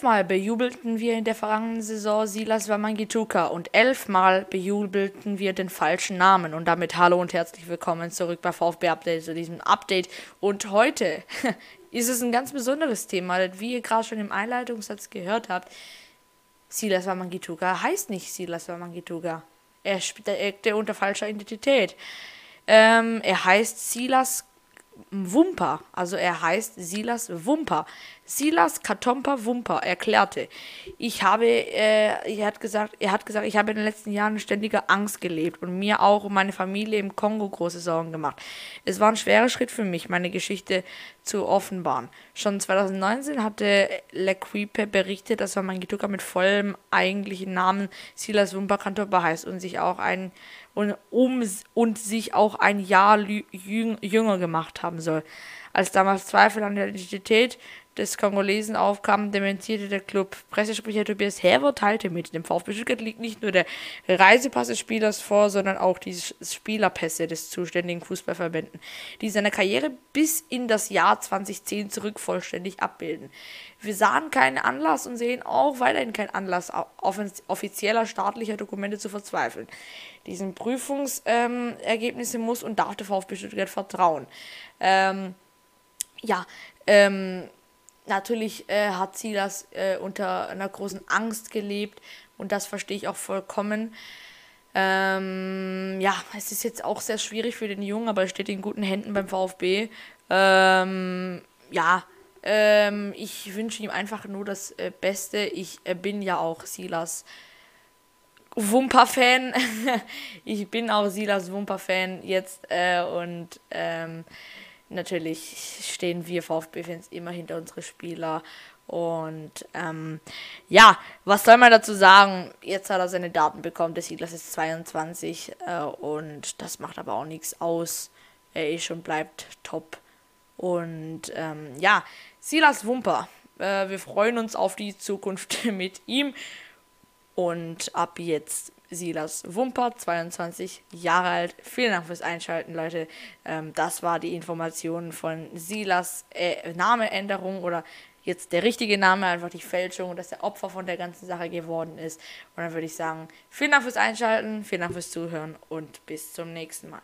Zwölfmal bejubelten wir in der vergangenen Saison Silas Wamangituka und elfmal bejubelten wir den falschen Namen. Und damit hallo und herzlich willkommen zurück bei VfB Update zu diesem Update. Und heute ist es ein ganz besonderes Thema, wie ihr gerade schon im Einleitungssatz gehört habt. Silas Wamangituka heißt nicht Silas Wamangituka. Er spielt unter falscher Identität. Ähm, er heißt Silas Wumper, also er heißt Silas Wumper. Silas Katompa Wumper erklärte, ich habe, äh, er hat gesagt, er hat gesagt, ich habe in den letzten Jahren in ständiger Angst gelebt und mir auch und meine Familie im Kongo große Sorgen gemacht. Es war ein schwerer Schritt für mich, meine Geschichte zu offenbaren. Schon 2019 hatte Lequipe berichtet, dass er Mangituka mit vollem eigentlichen Namen Silas Wumper Katompa heißt und sich auch ein und, um, und sich auch ein Jahr jünger gemacht haben soll. Als damals Zweifel an der Identität des Kongolesen aufkamen, dementierte der Club. Pressesprecher Tobias Herwer teilte mit, dem VfB Stuttgart liegt nicht nur der Reisepass des Spielers vor, sondern auch die Spielerpässe des zuständigen Fußballverbänden, die seine Karriere bis in das Jahr 2010 zurück vollständig abbilden. Wir sahen keinen Anlass und sehen auch weiterhin keinen Anlass, offizieller staatlicher Dokumente zu verzweifeln. Diesen Prüfungsergebnisse ähm, muss und darf der VfB Stuttgart vertrauen. Ähm, ja, ähm, natürlich äh, hat Silas äh, unter einer großen Angst gelebt und das verstehe ich auch vollkommen. Ähm, ja, es ist jetzt auch sehr schwierig für den Jungen, aber er steht in guten Händen beim VfB. Ähm, ja, ähm, ich wünsche ihm einfach nur das äh, Beste. Ich äh, bin ja auch Silas Wumper-Fan. ich bin auch Silas Wumper-Fan jetzt äh, und ähm, natürlich stehen wir VfB-Fans immer hinter unsere Spieler. Und ähm, ja, was soll man dazu sagen? Jetzt hat er seine Daten bekommen. Der Siedler ist 22 äh, und das macht aber auch nichts aus. Er ist und bleibt top. Und ähm, ja, Silas Wumper. Äh, wir freuen uns auf die Zukunft mit ihm. Und ab jetzt Silas Wumper, 22 Jahre alt. Vielen Dank fürs Einschalten, Leute. Ähm, das war die Information von Silas äh, Nameänderung oder jetzt der richtige Name, einfach die Fälschung, dass er Opfer von der ganzen Sache geworden ist. Und dann würde ich sagen, vielen Dank fürs Einschalten, vielen Dank fürs Zuhören und bis zum nächsten Mal.